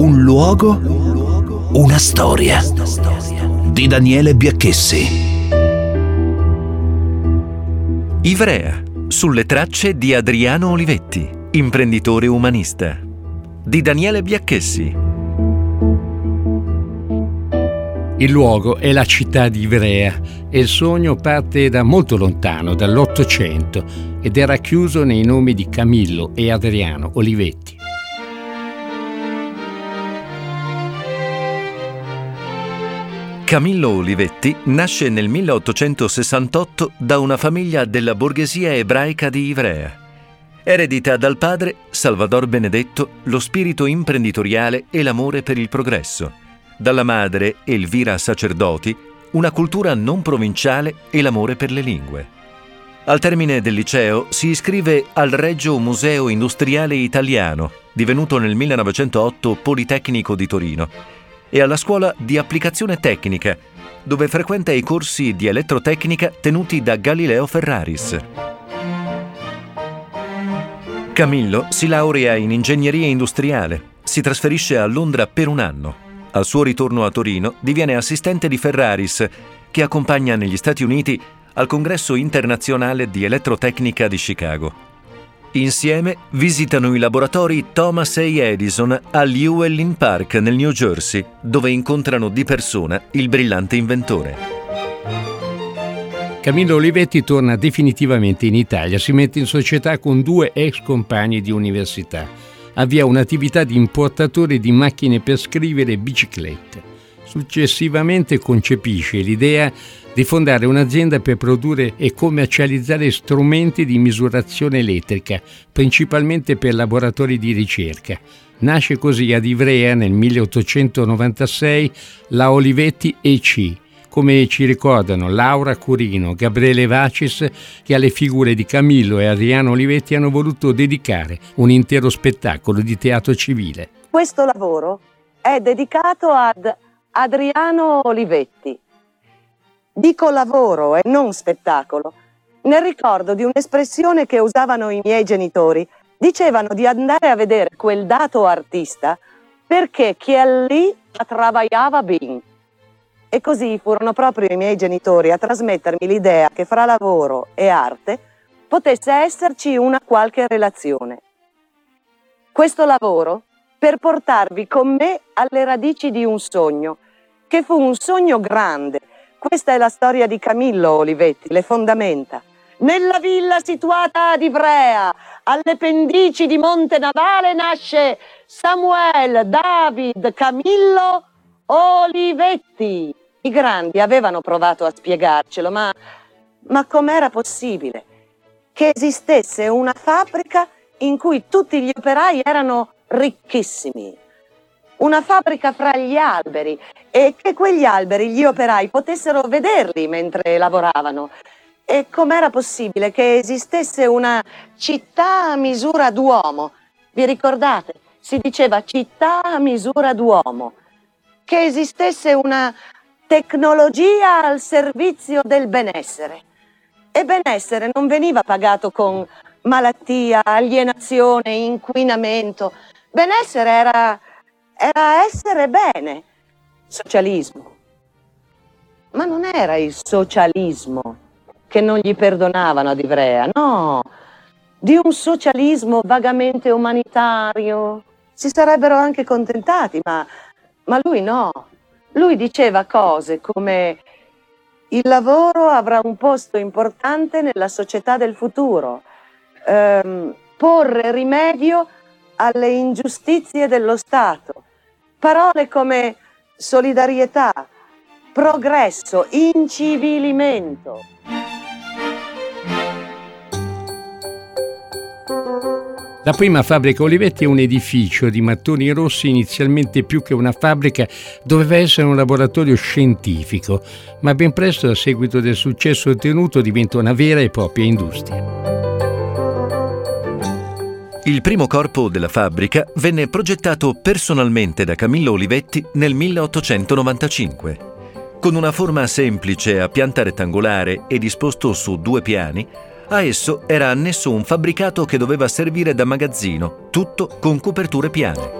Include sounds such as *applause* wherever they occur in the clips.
Un luogo, una storia di Daniele Biacchessi. Ivrea, sulle tracce di Adriano Olivetti, imprenditore umanista. Di Daniele Biacchessi. Il luogo è la città di Ivrea e il sogno parte da molto lontano, dall'Ottocento, ed è racchiuso nei nomi di Camillo e Adriano Olivetti. Camillo Olivetti nasce nel 1868 da una famiglia della borghesia ebraica di Ivrea. Eredita dal padre, Salvador Benedetto, lo spirito imprenditoriale e l'amore per il progresso. Dalla madre, Elvira Sacerdoti, una cultura non provinciale e l'amore per le lingue. Al termine del liceo si iscrive al Reggio Museo Industriale Italiano, divenuto nel 1908 Politecnico di Torino e alla scuola di applicazione tecnica, dove frequenta i corsi di elettrotecnica tenuti da Galileo Ferraris. Camillo si laurea in ingegneria industriale, si trasferisce a Londra per un anno. Al suo ritorno a Torino diviene assistente di Ferraris, che accompagna negli Stati Uniti al Congresso internazionale di elettrotecnica di Chicago. Insieme visitano i laboratori Thomas A. Edison a Llewellyn Park nel New Jersey, dove incontrano di persona il brillante inventore. Camillo Olivetti torna definitivamente in Italia, si mette in società con due ex compagni di università. Avvia un'attività di importatore di macchine per scrivere biciclette. Successivamente concepisce l'idea di fondare un'azienda per produrre e commercializzare strumenti di misurazione elettrica, principalmente per laboratori di ricerca. Nasce così ad Ivrea nel 1896 la Olivetti EC, come ci ricordano Laura Curino, Gabriele Vacis, che alle figure di Camillo e Adriano Olivetti hanno voluto dedicare un intero spettacolo di teatro civile. Questo lavoro è dedicato ad Adriano Olivetti, Dico lavoro e non spettacolo. Nel ricordo di un'espressione che usavano i miei genitori, dicevano di andare a vedere quel dato artista perché chi è lì travagliava bene. E così furono proprio i miei genitori a trasmettermi l'idea che fra lavoro e arte potesse esserci una qualche relazione. Questo lavoro per portarvi con me alle radici di un sogno, che fu un sogno grande, questa è la storia di Camillo Olivetti, le fondamenta. Nella villa situata ad Ivrea, alle pendici di Monte Navale, nasce Samuel David Camillo Olivetti. I grandi avevano provato a spiegarcelo, ma, ma com'era possibile che esistesse una fabbrica in cui tutti gli operai erano ricchissimi? Una fabbrica fra gli alberi e che quegli alberi gli operai potessero vederli mentre lavoravano. E com'era possibile che esistesse una città a misura d'uomo? Vi ricordate? Si diceva città a misura d'uomo. Che esistesse una tecnologia al servizio del benessere. E benessere non veniva pagato con malattia, alienazione, inquinamento. Benessere era, era essere bene socialismo. Ma non era il socialismo che non gli perdonavano ad Ivrea, no, di un socialismo vagamente umanitario. Si sarebbero anche contentati, ma, ma lui no. Lui diceva cose come il lavoro avrà un posto importante nella società del futuro, ehm, porre rimedio alle ingiustizie dello Stato. Parole come solidarietà, progresso, incivilimento. La prima fabbrica Olivetti è un edificio di mattoni rossi, inizialmente più che una fabbrica, doveva essere un laboratorio scientifico, ma ben presto, a seguito del successo ottenuto, diventa una vera e propria industria. Il primo corpo della fabbrica venne progettato personalmente da Camillo Olivetti nel 1895. Con una forma semplice a pianta rettangolare e disposto su due piani, a esso era annesso un fabbricato che doveva servire da magazzino, tutto con coperture piane.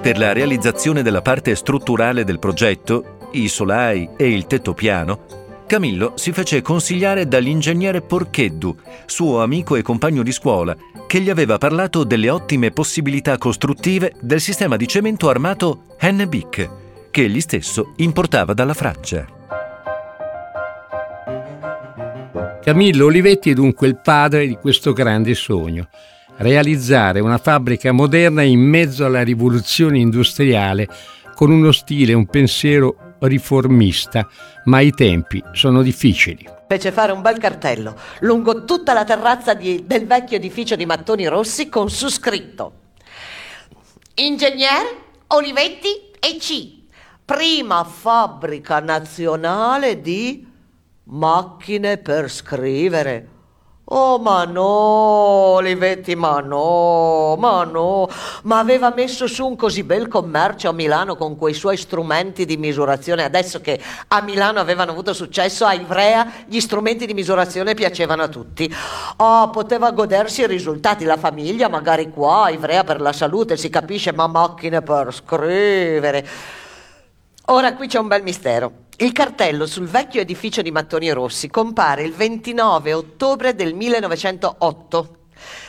Per la realizzazione della parte strutturale del progetto, i solai e il tetto piano, Camillo si fece consigliare dall'ingegnere Porcheddu, suo amico e compagno di scuola, che gli aveva parlato delle ottime possibilità costruttive del sistema di cemento armato Hennebick, che egli stesso importava dalla Francia. Camillo Olivetti è dunque il padre di questo grande sogno, realizzare una fabbrica moderna in mezzo alla rivoluzione industriale con uno stile e un pensiero riformista, ma i tempi sono difficili. Fece fare un bel cartello lungo tutta la terrazza di, del vecchio edificio di mattoni rossi con su scritto Ingegner Olivetti e C. Prima fabbrica nazionale di macchine per scrivere. Oh, ma no, Olivetti, ma no, ma no, ma aveva messo su un così bel commercio a Milano con quei suoi strumenti di misurazione. Adesso che a Milano avevano avuto successo, a Ivrea gli strumenti di misurazione piacevano a tutti. Oh, poteva godersi i risultati, la famiglia magari qua, a Ivrea per la salute, si capisce, ma macchine per scrivere. Ora qui c'è un bel mistero. Il cartello sul vecchio edificio di mattoni rossi compare il 29 ottobre del 1908.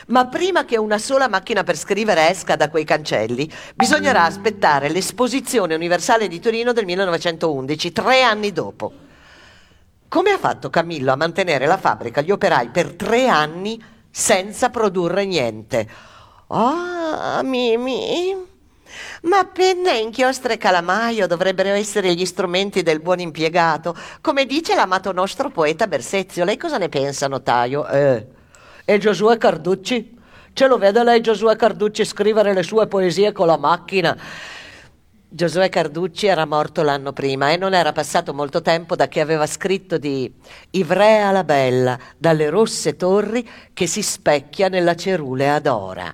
Ma prima che una sola macchina per scrivere esca da quei cancelli, bisognerà aspettare l'esposizione universale di Torino del 1911, tre anni dopo. Come ha fatto Camillo a mantenere la fabbrica, gli operai, per tre anni senza produrre niente? Ah, oh, mi, mi, ma penna, inchiostro e calamaio dovrebbero essere gli strumenti del buon impiegato, come dice l'amato nostro poeta Bersezio. Lei cosa ne pensa, notaio? Eh. E Giosuè Carducci? Ce lo vede lei Giosuè Carducci scrivere le sue poesie con la macchina? Giosuè Carducci era morto l'anno prima e non era passato molto tempo da che aveva scritto di Ivrea la bella, dalle rosse torri che si specchia nella cerule adora.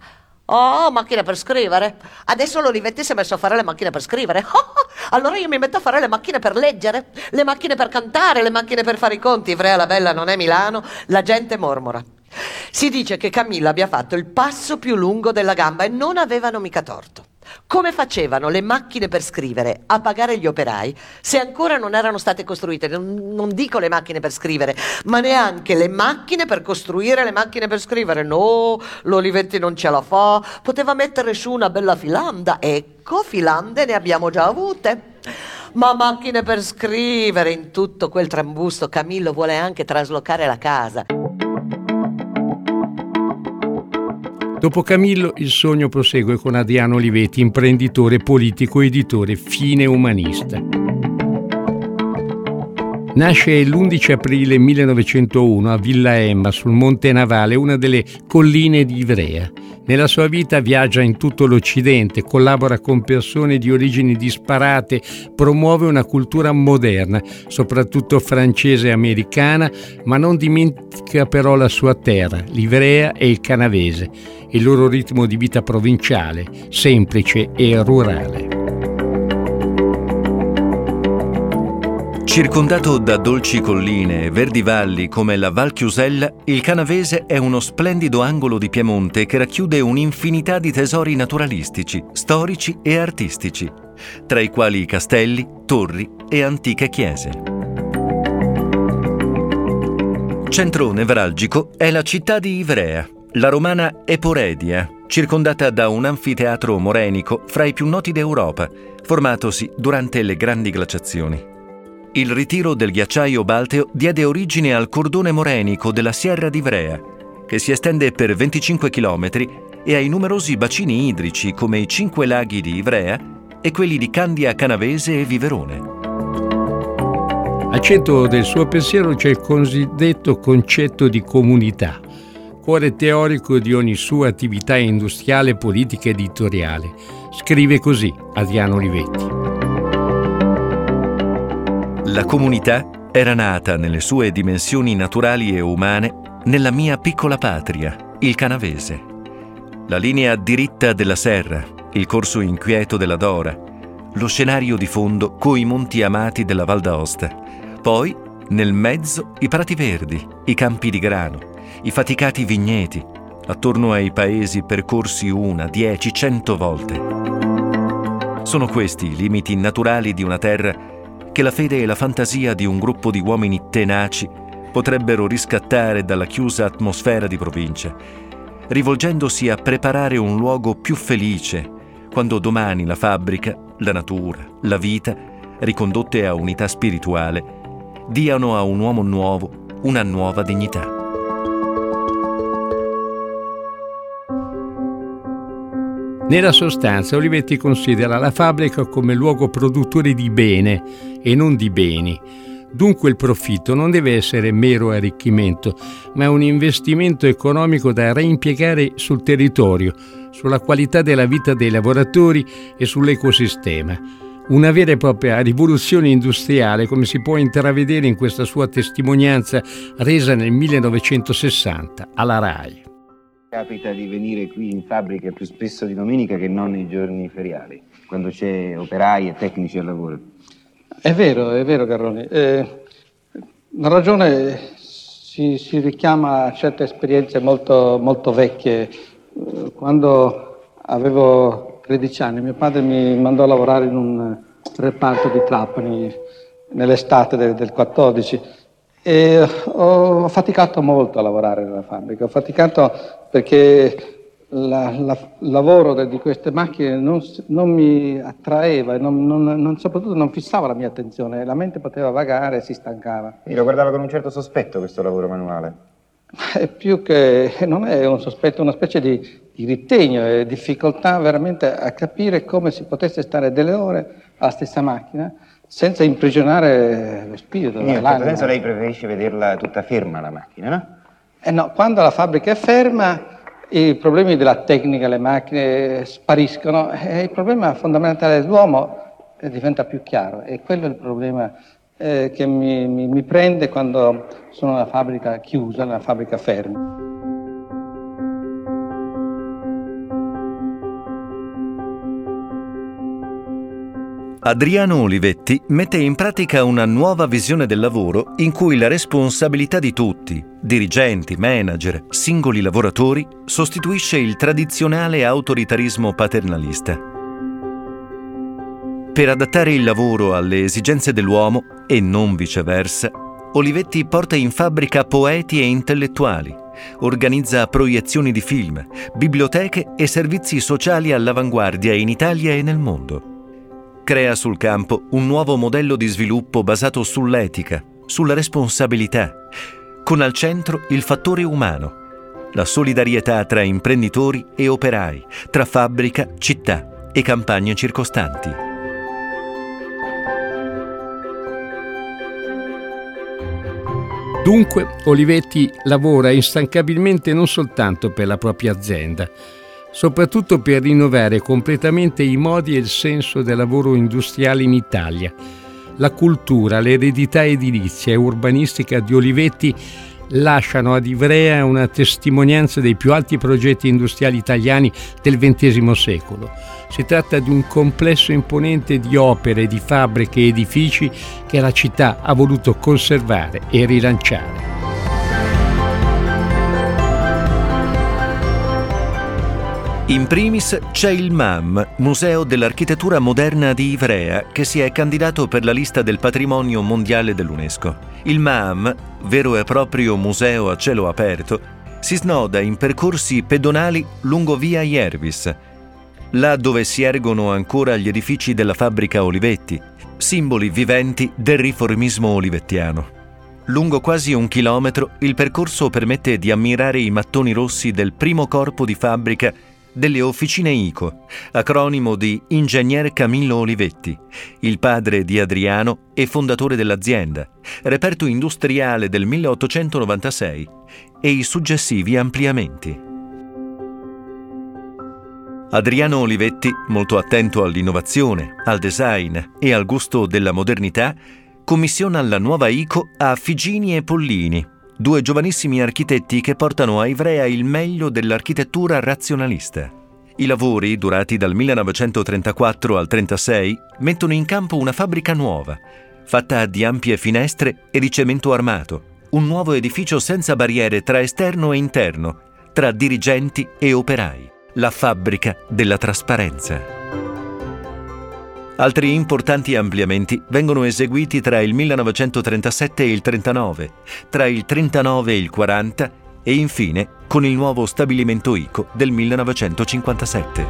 Oh, macchina per scrivere. Adesso l'Olivetti si è messo a fare le macchine per scrivere. *laughs* Allora io mi metto a fare le macchine per leggere, le macchine per cantare, le macchine per fare i conti. Ivrea la Bella non è Milano, la gente mormora. Si dice che Camilla abbia fatto il passo più lungo della gamba e non avevano mica torto. Come facevano le macchine per scrivere a pagare gli operai se ancora non erano state costruite? Non, non, dico le macchine per scrivere, ma neanche le macchine per costruire le macchine per scrivere. No, l'Olivetti non ce la fa. Poteva mettere su una bella filanda. Ecco, filande ne abbiamo già avute. Ma macchine per scrivere in tutto quel trambusto, Camillo vuole anche traslocare la casa. Dopo Camillo il sogno prosegue con Adriano Olivetti, imprenditore, politico, editore, fine umanista. Nasce l'11 aprile 1901 a Villa Emma, sul Monte Navale, una delle colline di Ivrea. Nella sua vita viaggia in tutto l'Occidente, collabora con persone di origini disparate, promuove una cultura moderna, soprattutto francese e americana, ma non dimentica però la sua terra, l'Ivrea e il canavese, il loro ritmo di vita provinciale, semplice e rurale. Circondato da dolci colline e verdi valli come la Val Chiusella, il Canavese è uno splendido angolo di Piemonte che racchiude un'infinità di tesori naturalistici, storici e artistici, tra i quali castelli, torri e antiche chiese. Centro nevralgico è la città di Ivrea, la romana Eporedia, circondata da un anfiteatro morenico fra i più noti d'Europa, formatosi durante le grandi glaciazioni. Il ritiro del ghiacciaio Balteo diede origine al cordone morenico della Sierra di Ivrea, che si estende per 25 km e ai numerosi bacini idrici come i cinque laghi di Ivrea e quelli di Candia Canavese e Viverone. Al centro del suo pensiero c'è il cosiddetto concetto di comunità, cuore teorico di ogni sua attività industriale, politica e editoriale. Scrive così Adriano Olivetti. La comunità era nata nelle sue dimensioni naturali e umane nella mia piccola patria, il Canavese. La linea diritta della Serra, il corso inquieto della Dora, lo scenario di fondo coi monti amati della Val d'Aosta. Poi, nel mezzo, i prati verdi, i campi di grano, i faticati vigneti, attorno ai paesi percorsi una, dieci, cento volte. Sono questi i limiti naturali di una terra che la fede e la fantasia di un gruppo di uomini tenaci potrebbero riscattare dalla chiusa atmosfera di provincia, rivolgendosi a preparare un luogo più felice quando domani la fabbrica, la natura, la vita, ricondotte a unità spirituale, diano a un uomo nuovo una nuova dignità. Nella sostanza Olivetti considera la fabbrica come luogo produttore di bene e non di beni. Dunque il profitto non deve essere mero arricchimento, ma un investimento economico da reimpiegare sul territorio, sulla qualità della vita dei lavoratori e sull'ecosistema. Una vera e propria rivoluzione industriale, come si può intravedere in questa sua testimonianza resa nel 1960 alla RAI. Capita di venire qui in fabbrica più spesso di domenica che non nei giorni feriali, quando c'è operai e tecnici al lavoro. È vero, è vero Garroni. Eh, la ragione si, si, richiama a certe esperienze molto, molto vecchie. Eh, quando avevo 13 anni mio padre mi mandò a lavorare in un reparto di Trapani nell'estate del, del 14 e ho faticato molto a lavorare nella fabbrica, ho faticato perché il lavoro di queste macchine non, non mi attraeva e non, non, soprattutto non fissava la mia attenzione, la mente poteva vagare e si stancava. E lo guardava con un certo sospetto questo lavoro manuale? È più che, non è un sospetto, una specie di, di ritegno e difficoltà veramente a capire come si potesse stare delle ore alla stessa macchina senza imprigionare lo spirito. in questo senso lei preferisce vederla tutta ferma la macchina, no? Eh no, quando la fabbrica è ferma i problemi della tecnica, le macchine spariscono e il problema fondamentale dell'uomo eh, diventa più chiaro e quello è il problema eh, che mi, mi, mi prende quando sono nella fabbrica chiusa, nella fabbrica ferma. Adriano Olivetti mette in pratica una nuova visione del lavoro in cui la responsabilità di tutti, dirigenti, manager, singoli lavoratori, sostituisce il tradizionale autoritarismo paternalista. Per adattare il lavoro alle esigenze dell'uomo e non viceversa, Olivetti porta in fabbrica poeti e intellettuali, organizza proiezioni di film, biblioteche e servizi sociali all'avanguardia in Italia e nel mondo crea sul campo un nuovo modello di sviluppo basato sull'etica, sulla responsabilità, con al centro il fattore umano, la solidarietà tra imprenditori e operai, tra fabbrica, città e campagne circostanti. Dunque Olivetti lavora instancabilmente non soltanto per la propria azienda, soprattutto per rinnovare completamente i modi e il senso del lavoro industriale in Italia. La cultura, l'eredità edilizia e urbanistica di Olivetti lasciano ad Ivrea una testimonianza dei più alti progetti industriali italiani del XX secolo. Si tratta di un complesso imponente di opere, di fabbriche e edifici che la città ha voluto conservare e rilanciare. In primis c'è il MAM, Museo dell'Architettura Moderna di Ivrea, che si è candidato per la lista del patrimonio mondiale dell'UNESCO. Il MAM, vero e proprio museo a cielo aperto, si snoda in percorsi pedonali lungo via Iervis, là dove si ergono ancora gli edifici della fabbrica Olivetti, simboli viventi del riformismo olivettiano. Lungo quasi un chilometro il percorso permette di ammirare i mattoni rossi del primo corpo di fabbrica delle officine ICO, acronimo di Ingegner Camillo Olivetti, il padre di Adriano e fondatore dell'azienda, reperto industriale del 1896 e i successivi ampliamenti. Adriano Olivetti, molto attento all'innovazione, al design e al gusto della modernità, commissiona la nuova ICO a Figini e Pollini, due giovanissimi architetti che portano a Ivrea il meglio dell'architettura razionalista. I lavori, durati dal 1934 al 1936, mettono in campo una fabbrica nuova, fatta di ampie finestre e di cemento armato, un nuovo edificio senza barriere tra esterno e interno, tra dirigenti e operai, la fabbrica della trasparenza. Altri importanti ampliamenti vengono eseguiti tra il 1937 e il 39, tra il 39 e il 40 e infine con il nuovo stabilimento ICO del 1957.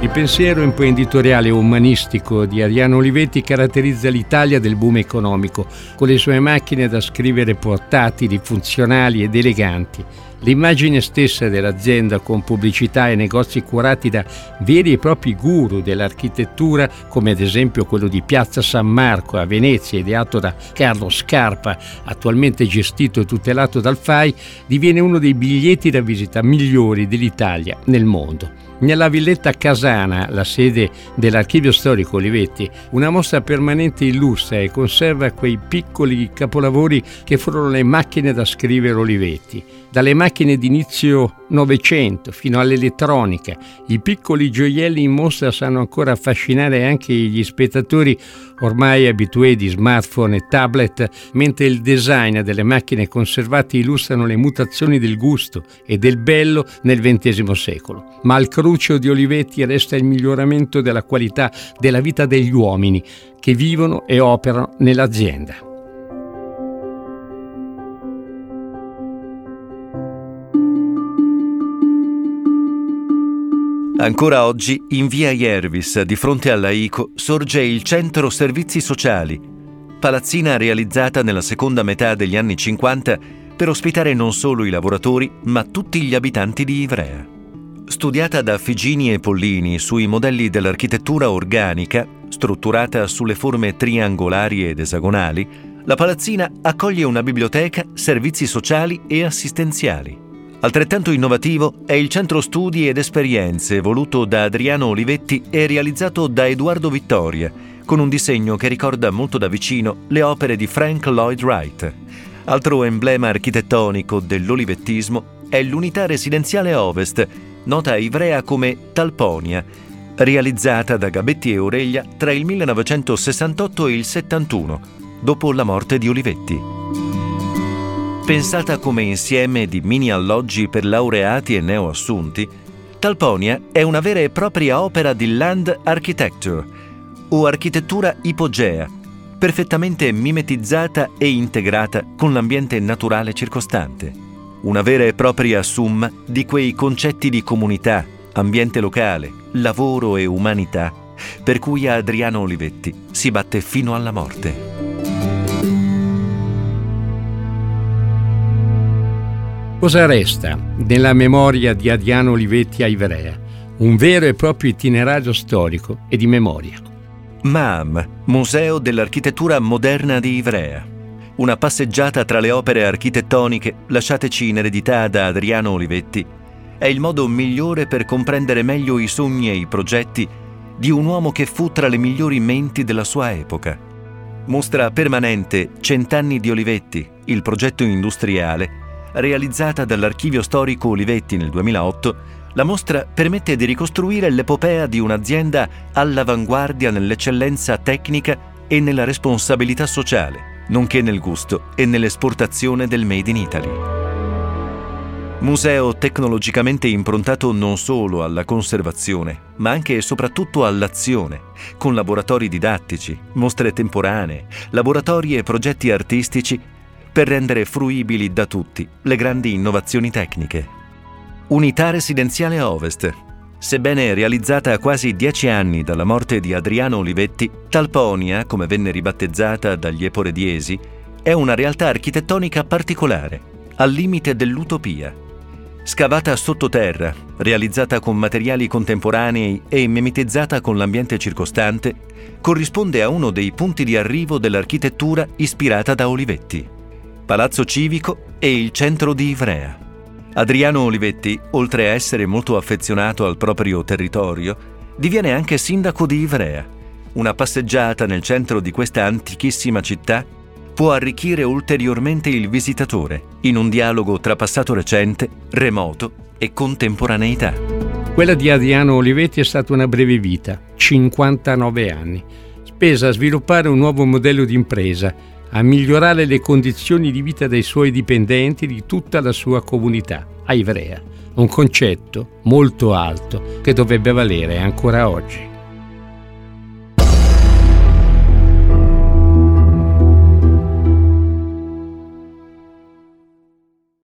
Il pensiero imprenditoriale e umanistico di Ariano Olivetti caratterizza l'Italia del boom economico, con le sue macchine da scrivere portatili, funzionali ed eleganti. L'immagine stessa dell'azienda con pubblicità e negozi curati da veri e propri guru dell'architettura, come ad esempio quello di Piazza San Marco a Venezia, ideato da Carlo Scarpa, attualmente gestito e tutelato dal FAI, diviene uno dei biglietti da visita migliori dell'Italia nel mondo. Nella villetta Casana, la sede dell'Archivio Storico Olivetti, una mostra permanente illustra e conserva quei piccoli capolavori che furono le macchine da scrivere Olivetti dalle macchine d'inizio Novecento fino all'elettronica. I piccoli gioielli in mostra sanno ancora affascinare anche gli spettatori ormai abituati di smartphone e tablet, mentre il design delle macchine conservate illustrano le mutazioni del gusto e del bello nel XX secolo. Ma al crucio di Olivetti resta il miglioramento della qualità della vita degli uomini che vivono e operano nell'azienda. Ancora oggi, in via Jervis, di fronte alla ICO, sorge il Centro Servizi Sociali, palazzina realizzata nella seconda metà degli anni 50 per ospitare non solo i lavoratori, ma tutti gli abitanti di Ivrea. Studiata da Figini e Pollini sui modelli dell'architettura organica, strutturata sulle forme triangolari ed esagonali, la palazzina accoglie una biblioteca, servizi sociali e assistenziali. Altrettanto innovativo è il centro studi ed esperienze voluto da Adriano Olivetti e realizzato da Edoardo Vittoria, con un disegno che ricorda molto da vicino le opere di Frank Lloyd Wright. Altro emblema architettonico dell'olivettismo è l'unità residenziale Ovest, nota a Ivrea come Talponia, realizzata da Gabetti e Oreglia tra il 1968 e il 71, dopo la morte di Olivetti. Pensata come insieme di mini alloggi per laureati e neoassunti, Talponia è una vera e propria opera di land architecture o architettura ipogea, perfettamente mimetizzata e integrata con l'ambiente naturale circostante. Una vera e propria summa di quei concetti di comunità, ambiente locale, lavoro e umanità per cui Adriano Olivetti si batte fino alla morte. Cosa resta nella memoria di Adriano Olivetti a Ivrea? Un vero e proprio itinerario storico e di memoria. MAM, Museo dell'Architettura Moderna di Ivrea. Una passeggiata tra le opere architettoniche lasciateci in eredità da Adriano Olivetti è il modo migliore per comprendere meglio i sogni e i progetti di un uomo che fu tra le migliori menti della sua epoca. Mostra permanente Cent'anni di Olivetti, il progetto industriale realizzata dall'Archivio Storico Olivetti nel 2008, la mostra permette di ricostruire l'epopea di un'azienda all'avanguardia nell'eccellenza tecnica e nella responsabilità sociale, nonché nel gusto e nell'esportazione del Made in Italy. Museo tecnologicamente improntato non solo alla conservazione, ma anche e soprattutto all'azione, con laboratori didattici, mostre temporanee, laboratori e progetti artistici per rendere fruibili da tutti le grandi innovazioni tecniche. Unità residenziale Ovest. Sebbene realizzata a quasi dieci anni dalla morte di Adriano Olivetti, Talponia, come venne ribattezzata dagli eporediesi, è una realtà architettonica particolare, al limite dell'utopia. Scavata sottoterra, realizzata con materiali contemporanei e mimetizzata con l'ambiente circostante, corrisponde a uno dei punti di arrivo dell'architettura ispirata da Olivetti. Palazzo Civico e il centro di Ivrea. Adriano Olivetti, oltre a essere molto affezionato al proprio territorio, diviene anche sindaco di Ivrea. Una passeggiata nel centro di questa antichissima città può arricchire ulteriormente il visitatore in un dialogo tra passato recente, remoto e contemporaneità. Quella di Adriano Olivetti è stata una breve vita, 59 anni, spesa a sviluppare un nuovo modello di impresa a migliorare le condizioni di vita dei suoi dipendenti e di tutta la sua comunità, a Ivrea. Un concetto molto alto che dovrebbe valere ancora oggi.